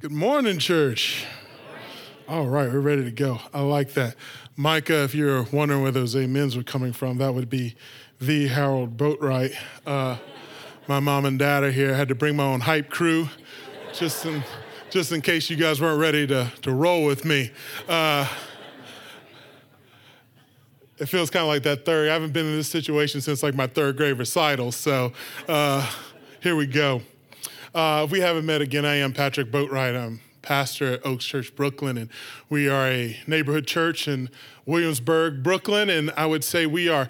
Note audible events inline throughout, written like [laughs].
Good morning, church. All right, we're ready to go. I like that. Micah, if you're wondering where those amens were coming from, that would be the Harold Boatwright. Uh, my mom and dad are here. I had to bring my own hype crew just in, just in case you guys weren't ready to, to roll with me. Uh, it feels kind of like that third. I haven't been in this situation since like my third grade recital, so uh, here we go. Uh, if we haven't met again, I am Patrick Boatwright. I'm pastor at Oaks Church Brooklyn, and we are a neighborhood church in Williamsburg, Brooklyn. And I would say we are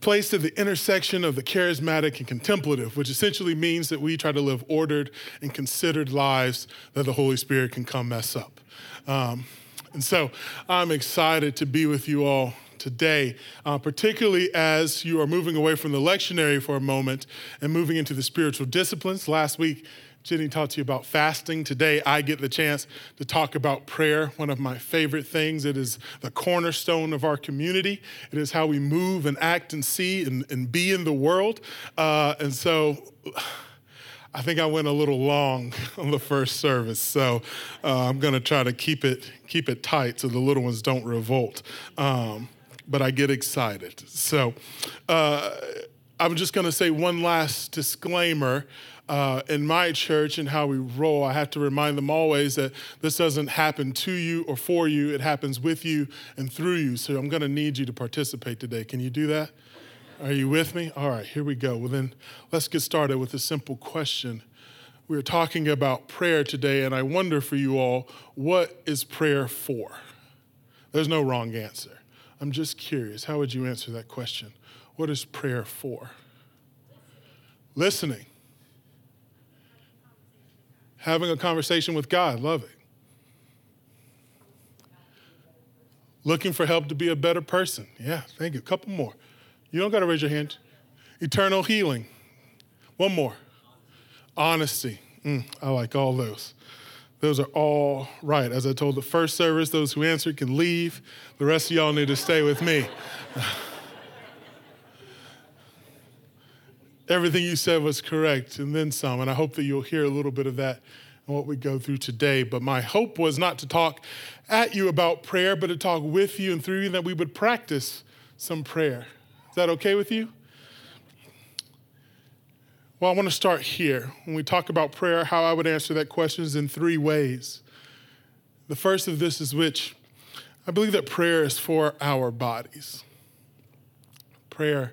placed at the intersection of the charismatic and contemplative, which essentially means that we try to live ordered and considered lives that the Holy Spirit can come mess up. Um, and so I'm excited to be with you all today, uh, particularly as you are moving away from the lectionary for a moment and moving into the spiritual disciplines. Last week, Jenny talked to you about fasting. Today, I get the chance to talk about prayer, one of my favorite things. It is the cornerstone of our community. It is how we move and act and see and, and be in the world. Uh, and so, [sighs] I think I went a little long [laughs] on the first service, so uh, I'm going to try to keep it keep it tight so the little ones don't revolt. Um, but I get excited. So uh, I'm just going to say one last disclaimer. Uh, in my church and how we roll, I have to remind them always that this doesn't happen to you or for you, it happens with you and through you. So I'm going to need you to participate today. Can you do that? Are you with me? All right, here we go. Well, then let's get started with a simple question. We're talking about prayer today, and I wonder for you all, what is prayer for? There's no wrong answer. I'm just curious, how would you answer that question? What is prayer for? Listening. Having a conversation with God, love it. Looking for help to be a better person. Yeah, thank you. A couple more. You don't got to raise your hand. Eternal healing. One more. Honesty. Mm, I like all those. Those are all right. As I told the first service, those who answered can leave. The rest of y'all need to stay with me. [sighs] Everything you said was correct, and then some. And I hope that you'll hear a little bit of that in what we go through today. But my hope was not to talk at you about prayer, but to talk with you and through you, that we would practice some prayer. Is that okay with you? Well, I want to start here. When we talk about prayer, how I would answer that question is in three ways. The first of this is which I believe that prayer is for our bodies. Prayer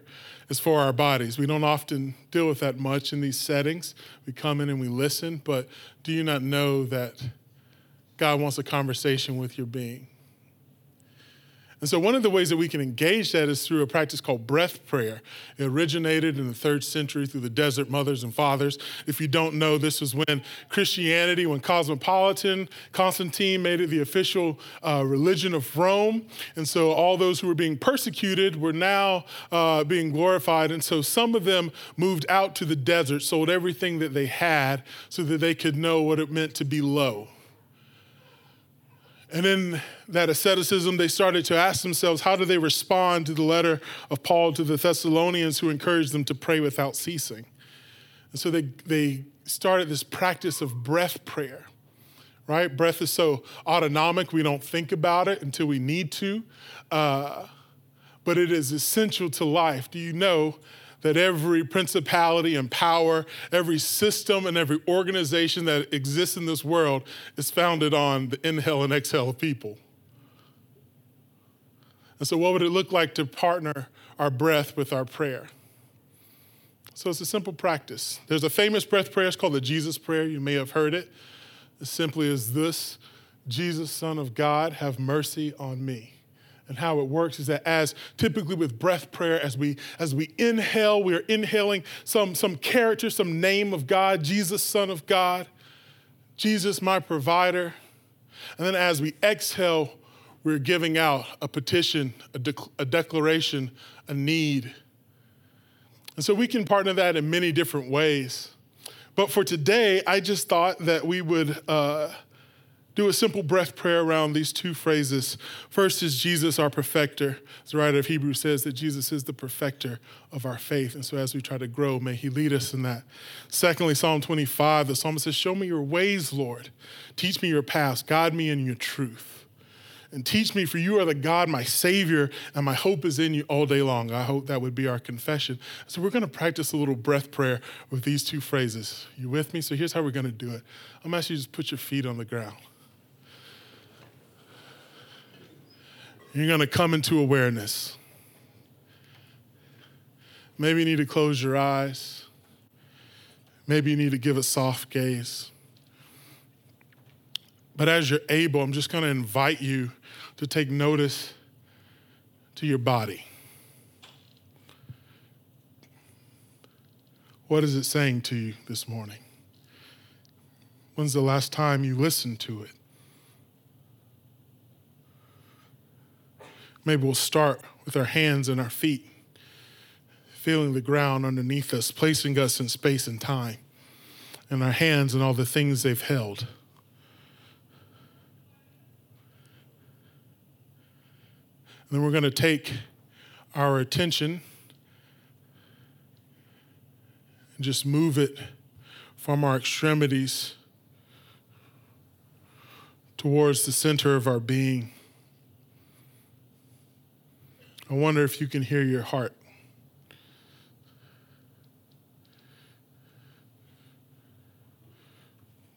is for our bodies. We don't often deal with that much in these settings. We come in and we listen, but do you not know that God wants a conversation with your being? And so, one of the ways that we can engage that is through a practice called breath prayer. It originated in the third century through the desert mothers and fathers. If you don't know, this was when Christianity, when Cosmopolitan, Constantine made it the official uh, religion of Rome. And so, all those who were being persecuted were now uh, being glorified. And so, some of them moved out to the desert, sold everything that they had so that they could know what it meant to be low and in that asceticism, they started to ask themselves, how do they respond to the letter of Paul to the Thessalonians who encouraged them to pray without ceasing? And so they, they started this practice of breath prayer, right? Breath is so autonomic, we don't think about it until we need to. Uh, but it is essential to life. Do you know that every principality and power, every system and every organization that exists in this world is founded on the inhale and exhale of people. And so, what would it look like to partner our breath with our prayer? So, it's a simple practice. There's a famous breath prayer, it's called the Jesus Prayer. You may have heard it. It simply is this Jesus, Son of God, have mercy on me and how it works is that as typically with breath prayer as we as we inhale we are inhaling some some character some name of god jesus son of god jesus my provider. And then as we exhale we're giving out a petition a, a declaration a need. And so we can partner that in many different ways. But for today i just thought that we would uh, do a simple breath prayer around these two phrases. First is Jesus, our perfecter. The writer of Hebrews says that Jesus is the perfecter of our faith. And so as we try to grow, may he lead us in that. Secondly, Psalm 25, the psalmist says, Show me your ways, Lord. Teach me your paths. Guide me in your truth and teach me, for you are the God, my Savior, and my hope is in you all day long. I hope that would be our confession. So we're going to practice a little breath prayer with these two phrases. You with me? So here's how we're going to do it. I'm asking you to just put your feet on the ground. You're going to come into awareness. Maybe you need to close your eyes. Maybe you need to give a soft gaze. But as you're able, I'm just going to invite you to take notice to your body. What is it saying to you this morning? When's the last time you listened to it? Maybe we'll start with our hands and our feet, feeling the ground underneath us, placing us in space and time, and our hands and all the things they've held. And then we're going to take our attention and just move it from our extremities towards the center of our being. I wonder if you can hear your heart.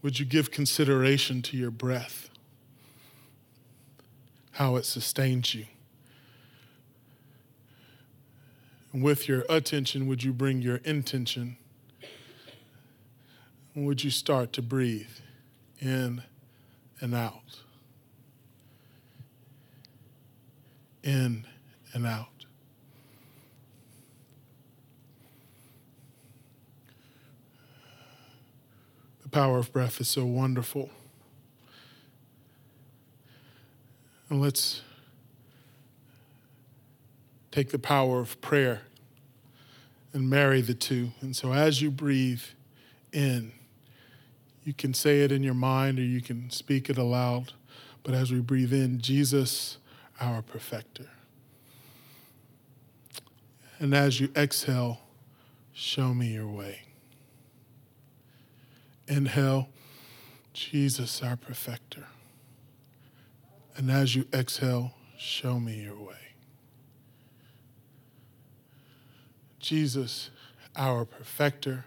Would you give consideration to your breath? How it sustains you? And with your attention, would you bring your intention? And would you start to breathe in and out? In and out. The power of breath is so wonderful. And let's take the power of prayer and marry the two. And so as you breathe in, you can say it in your mind or you can speak it aloud. But as we breathe in, Jesus, our perfecter. And as you exhale, show me your way. Inhale, Jesus, our perfecter. And as you exhale, show me your way. Jesus, our perfecter,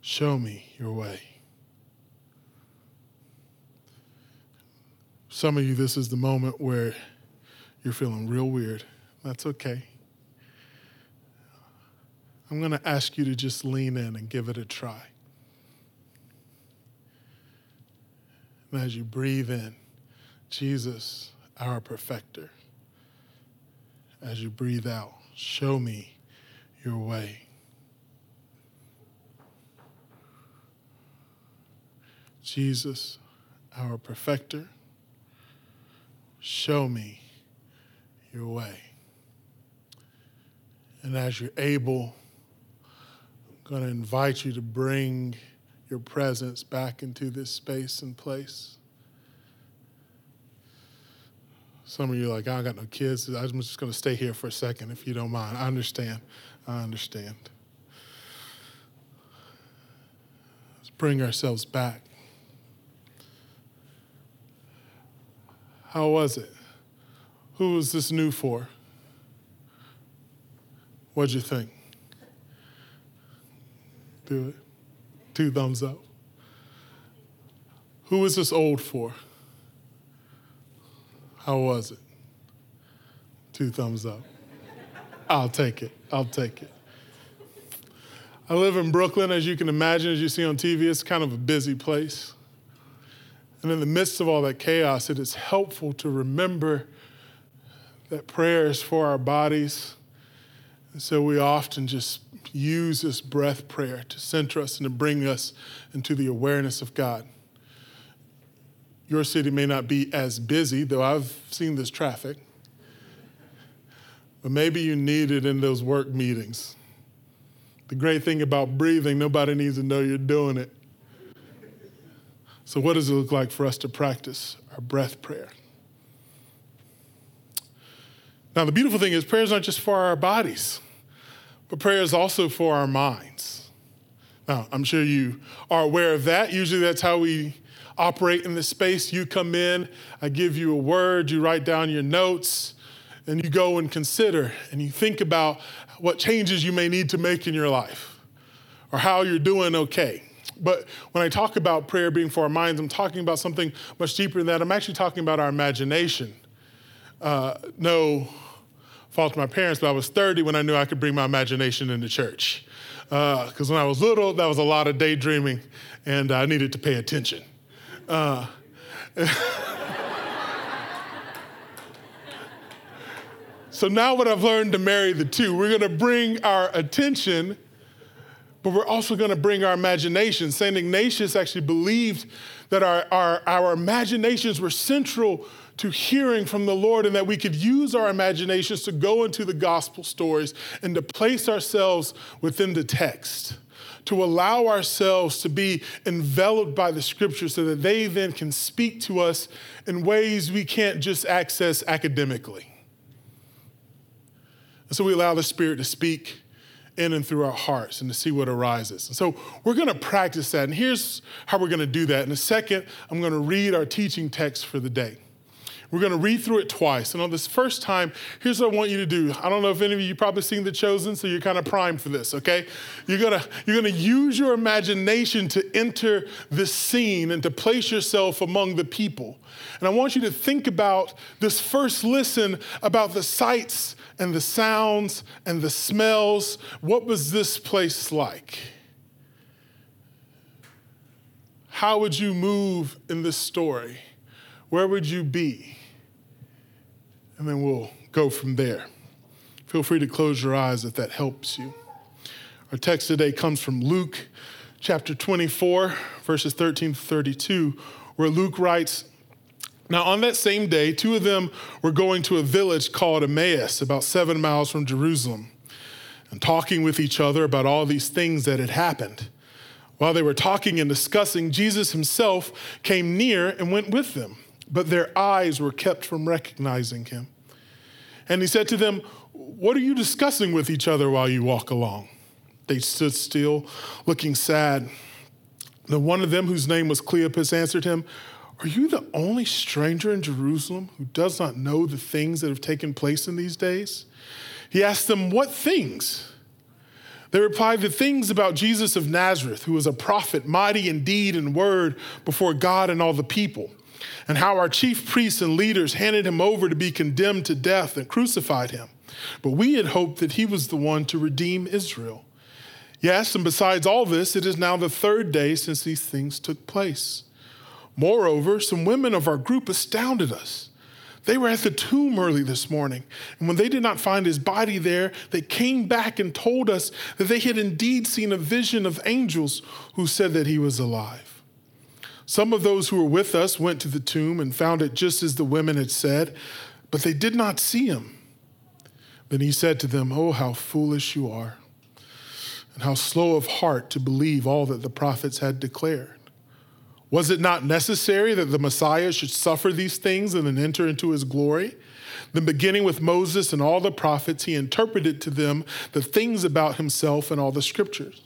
show me your way. Some of you, this is the moment where you're feeling real weird. That's okay. I'm going to ask you to just lean in and give it a try. And as you breathe in, Jesus, our perfecter, as you breathe out, Show me your way. Jesus, our perfecter, show me your way. And as you're able, I'm going to invite you to bring your presence back into this space and place. Some of you are like, I got no kids. I'm just going to stay here for a second if you don't mind. I understand. I understand. Let's bring ourselves back. How was it? Who was this new for? What'd you think? Do it. Two thumbs up. Who was this old for? How was it? Two thumbs up. I'll take it. I'll take it. I live in Brooklyn, as you can imagine, as you see on TV, it's kind of a busy place. And in the midst of all that chaos, it is helpful to remember that prayer is for our bodies. And so we often just use this breath prayer to center us and to bring us into the awareness of God your city may not be as busy, though I've seen this traffic. But maybe you need it in those work meetings. The great thing about breathing, nobody needs to know you're doing it. So, what does it look like for us to practice our breath prayer? Now, the beautiful thing is, prayers aren't just for our bodies, but prayer is also for our minds. Now, I'm sure you are aware of that. Usually, that's how we operate in this space. You come in, I give you a word, you write down your notes, and you go and consider and you think about what changes you may need to make in your life or how you're doing okay. But when I talk about prayer being for our minds, I'm talking about something much deeper than that. I'm actually talking about our imagination. Uh, no fault to my parents, but I was 30 when I knew I could bring my imagination into church. Because uh, when I was little, that was a lot of daydreaming, and I needed to pay attention. Uh, [laughs] so now, what I've learned to marry the two, we're going to bring our attention but we're also going to bring our imagination. St. Ignatius actually believed that our, our, our imaginations were central to hearing from the Lord and that we could use our imaginations to go into the gospel stories and to place ourselves within the text, to allow ourselves to be enveloped by the scriptures so that they then can speak to us in ways we can't just access academically. And so we allow the Spirit to speak in and through our hearts and to see what arises. And so we're going to practice that. And here's how we're going to do that. In a second, I'm going to read our teaching text for the day. We're going to read through it twice. And on this first time, here's what I want you to do. I don't know if any of you probably seen The Chosen, so you're kind of primed for this, okay? You're going to you're going to use your imagination to enter this scene and to place yourself among the people. And I want you to think about this first listen about the sights and the sounds and the smells. What was this place like? How would you move in this story? Where would you be? And then we'll go from there. Feel free to close your eyes if that helps you. Our text today comes from Luke chapter 24, verses 13 to 32, where Luke writes, now, on that same day, two of them were going to a village called Emmaus, about seven miles from Jerusalem, and talking with each other about all these things that had happened. While they were talking and discussing, Jesus himself came near and went with them, but their eyes were kept from recognizing him. And he said to them, What are you discussing with each other while you walk along? They stood still, looking sad. Then one of them, whose name was Cleopas, answered him, are you the only stranger in Jerusalem who does not know the things that have taken place in these days? He asked them, What things? They replied, The things about Jesus of Nazareth, who was a prophet, mighty in deed and word before God and all the people, and how our chief priests and leaders handed him over to be condemned to death and crucified him. But we had hoped that he was the one to redeem Israel. Yes, and besides all this, it is now the third day since these things took place. Moreover, some women of our group astounded us. They were at the tomb early this morning, and when they did not find his body there, they came back and told us that they had indeed seen a vision of angels who said that he was alive. Some of those who were with us went to the tomb and found it just as the women had said, but they did not see him. Then he said to them, Oh, how foolish you are, and how slow of heart to believe all that the prophets had declared. Was it not necessary that the Messiah should suffer these things and then enter into his glory? Then, beginning with Moses and all the prophets, he interpreted to them the things about himself and all the scriptures.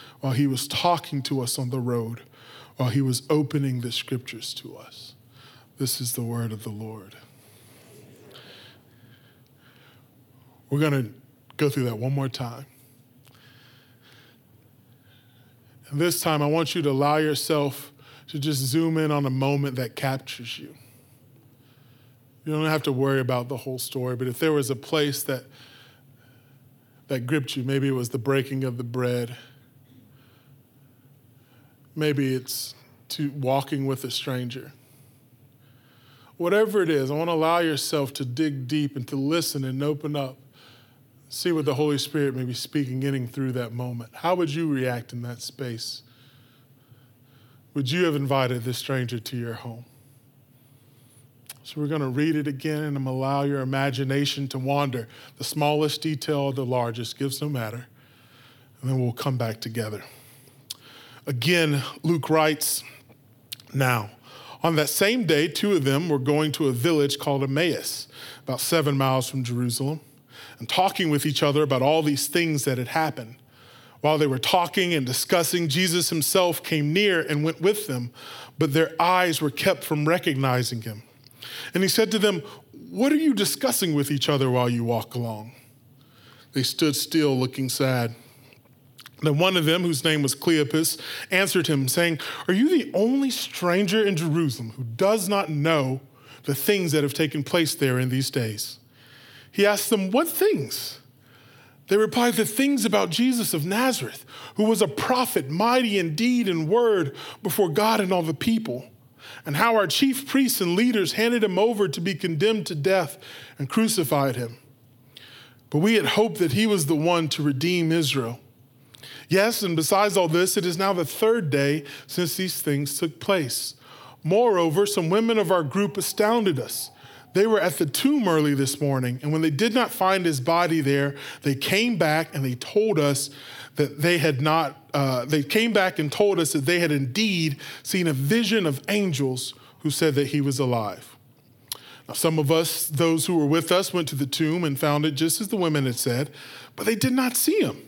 while he was talking to us on the road, while he was opening the scriptures to us? This is the word of the Lord. We're going to go through that one more time. And this time, I want you to allow yourself to just zoom in on a moment that captures you. You don't have to worry about the whole story, but if there was a place that that gripped you, maybe it was the breaking of the bread. Maybe it's to walking with a stranger. Whatever it is, I want to allow yourself to dig deep and to listen and open up. See what the Holy Spirit may be speaking, getting through that moment. How would you react in that space? Would you have invited this stranger to your home? So we're going to read it again and allow your imagination to wander. The smallest detail the largest gives no matter. And then we'll come back together. Again, Luke writes, Now, on that same day, two of them were going to a village called Emmaus, about seven miles from Jerusalem, and talking with each other about all these things that had happened. While they were talking and discussing, Jesus himself came near and went with them, but their eyes were kept from recognizing him. And he said to them, What are you discussing with each other while you walk along? They stood still, looking sad. Then one of them, whose name was Cleopas, answered him, saying, Are you the only stranger in Jerusalem who does not know the things that have taken place there in these days? He asked them, What things? They replied, The things about Jesus of Nazareth, who was a prophet, mighty in deed and word before God and all the people and how our chief priests and leaders handed him over to be condemned to death and crucified him. But we had hoped that he was the one to redeem Israel. Yes, and besides all this, it is now the third day since these things took place. Moreover, some women of our group astounded us. They were at the tomb early this morning, and when they did not find his body there, they came back and they told us that they had not, uh, they came back and told us that they had indeed seen a vision of angels who said that he was alive. Now, some of us, those who were with us, went to the tomb and found it just as the women had said, but they did not see him.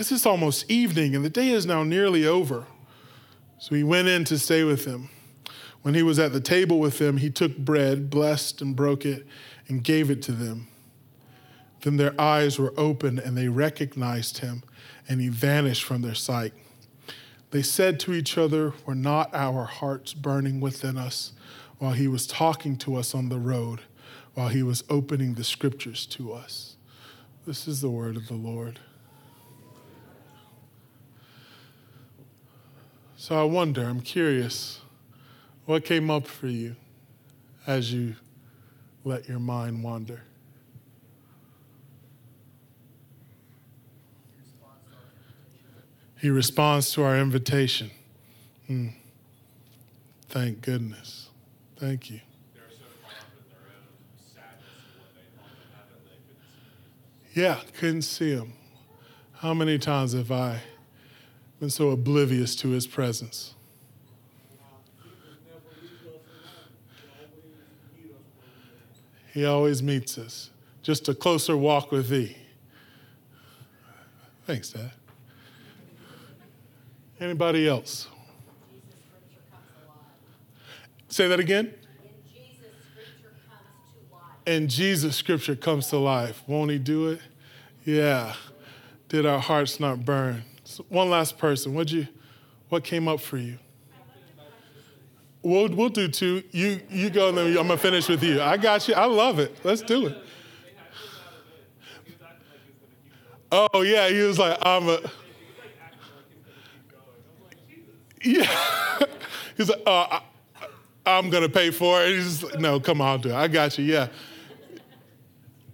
because it's almost evening and the day is now nearly over. So he went in to stay with them. When he was at the table with them, he took bread, blessed and broke it, and gave it to them. Then their eyes were opened and they recognized him and he vanished from their sight. They said to each other, Were not our hearts burning within us while he was talking to us on the road, while he was opening the scriptures to us? This is the word of the Lord. So I wonder, I'm curious, what came up for you as you let your mind wander? He responds to our invitation. Hmm. Thank goodness. Thank you. Yeah, couldn't see him. How many times have I been so oblivious to his presence? He always meets us. Just a closer walk with thee. Thanks, Dad. Anybody else? Say that again. And Jesus, scripture comes to life. Won't he do it? Yeah. Did our hearts not burn? One last person. What you what came up for you? We'll, we'll do two. You you go and then I'm gonna finish with you. I got you. I love it. Let's do it. Oh yeah, he was like, I'm a yeah. [laughs] He's like, uh, I, going to pay for it. He's like, no, come on, I'll do it. I got you. Yeah.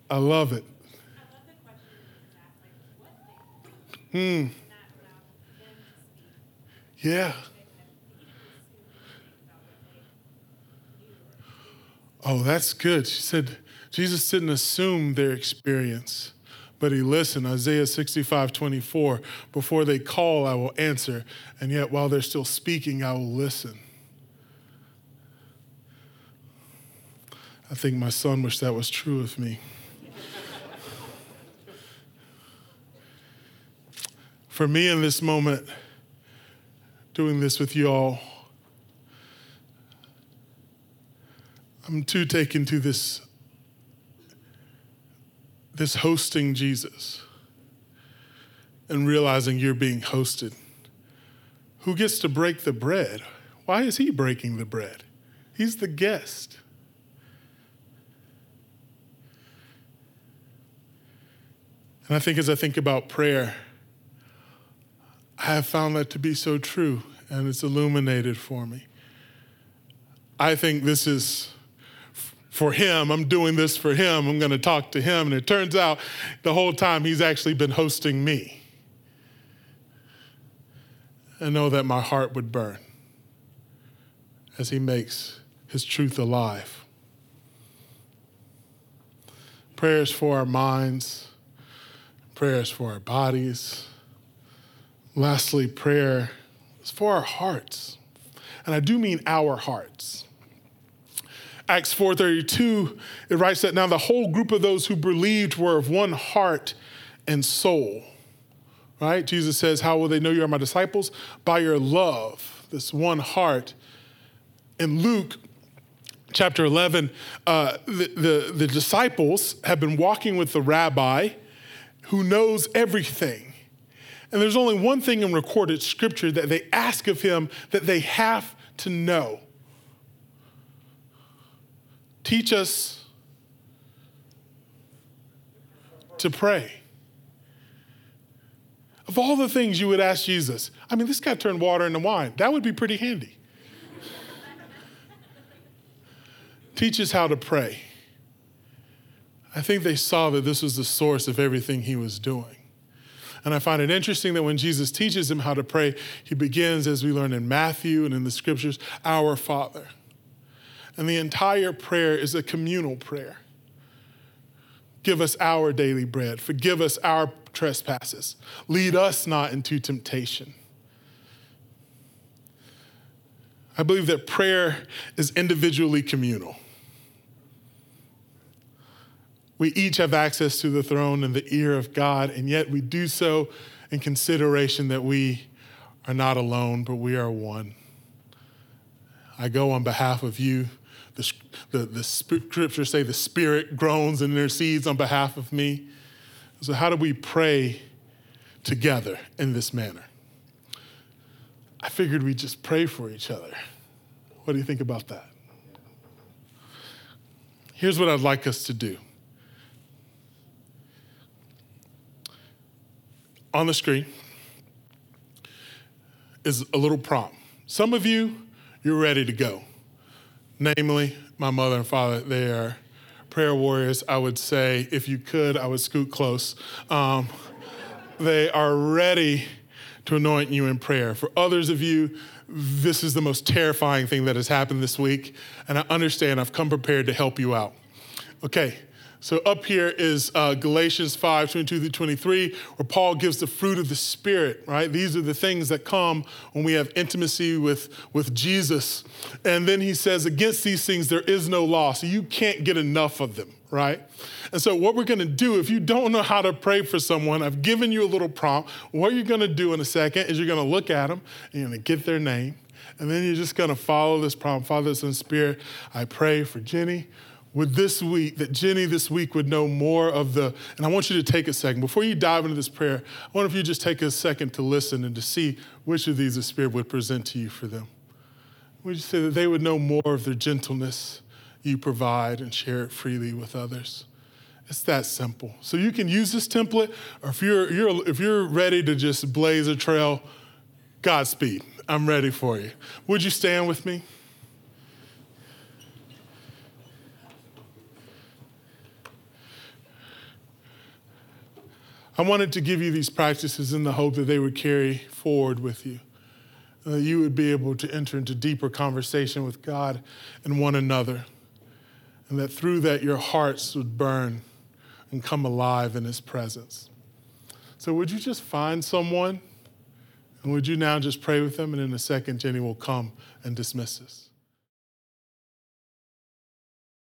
I love it. Hmm. Yeah. Oh, that's good. She said Jesus didn't assume their experience. But he listened, Isaiah 65, 24. Before they call, I will answer. And yet, while they're still speaking, I will listen. I think my son wished that was true of me. For me in this moment, doing this with you all, I'm too taken to this, this hosting Jesus and realizing you're being hosted. Who gets to break the bread? Why is he breaking the bread? He's the guest. And I think as I think about prayer, I have found that to be so true, and it's illuminated for me. I think this is for him. I'm doing this for him. I'm going to talk to him. And it turns out the whole time he's actually been hosting me. I know that my heart would burn as he makes his truth alive. Prayers for our minds, prayers for our bodies. Lastly, prayer is for our hearts. And I do mean our hearts. Acts 4:32 it writes that now the whole group of those who believed were of one heart and soul. Right? Jesus says, "How will they know you are my disciples? By your love." This one heart. In Luke chapter 11, uh, the, the, the disciples have been walking with the rabbi who knows everything. And there's only one thing in recorded scripture that they ask of him that they have to know. Teach us to pray. Of all the things you would ask Jesus, I mean, this guy turned water into wine. That would be pretty handy. Teach us how to pray. I think they saw that this was the source of everything he was doing. And I find it interesting that when Jesus teaches him how to pray, he begins, as we learn in Matthew and in the scriptures, Our Father. And the entire prayer is a communal prayer. Give us our daily bread. Forgive us our trespasses. Lead us not into temptation. I believe that prayer is individually communal. We each have access to the throne and the ear of God, and yet we do so in consideration that we are not alone, but we are one. I go on behalf of you the, the, the scriptures say the Spirit groans and intercedes on behalf of me. So, how do we pray together in this manner? I figured we'd just pray for each other. What do you think about that? Here's what I'd like us to do. On the screen is a little prompt. Some of you, you're ready to go namely my mother and father. They are prayer warriors. I would say, if you could, I would scoot close. Um, they are ready to anoint you in prayer. For others of you, this is the most terrifying thing that has happened this week, and I understand I've come prepared to help you out. Okay, so up here is uh, Galatians 5 22 through 23, where Paul gives the fruit of the Spirit, right? These are the things that come when we have intimacy with, with Jesus. And then he says, Against these things there is no law. So you can't get enough of them, right? And so, what we're going to do, if you don't know how to pray for someone, I've given you a little prompt. What you're going to do in a second is you're going to look at them and you're going to get their name. And then you're just going to follow this prompt Father, Son, Spirit. I pray for Jenny with this week, that Jenny this week would know more of the, and I want you to take a second. Before you dive into this prayer, I wonder if you just take a second to listen and to see which of these the Spirit would present to you for them. Would you say that they would know more of the gentleness you provide and share it freely with others? It's that simple. So you can use this template, or if you're, you're, if you're ready to just blaze a trail, Godspeed. I'm ready for you. Would you stand with me? I wanted to give you these practices in the hope that they would carry forward with you, that you would be able to enter into deeper conversation with God and one another, and that through that your hearts would burn and come alive in His presence. So, would you just find someone, and would you now just pray with them, and in a second, Jenny will come and dismiss us.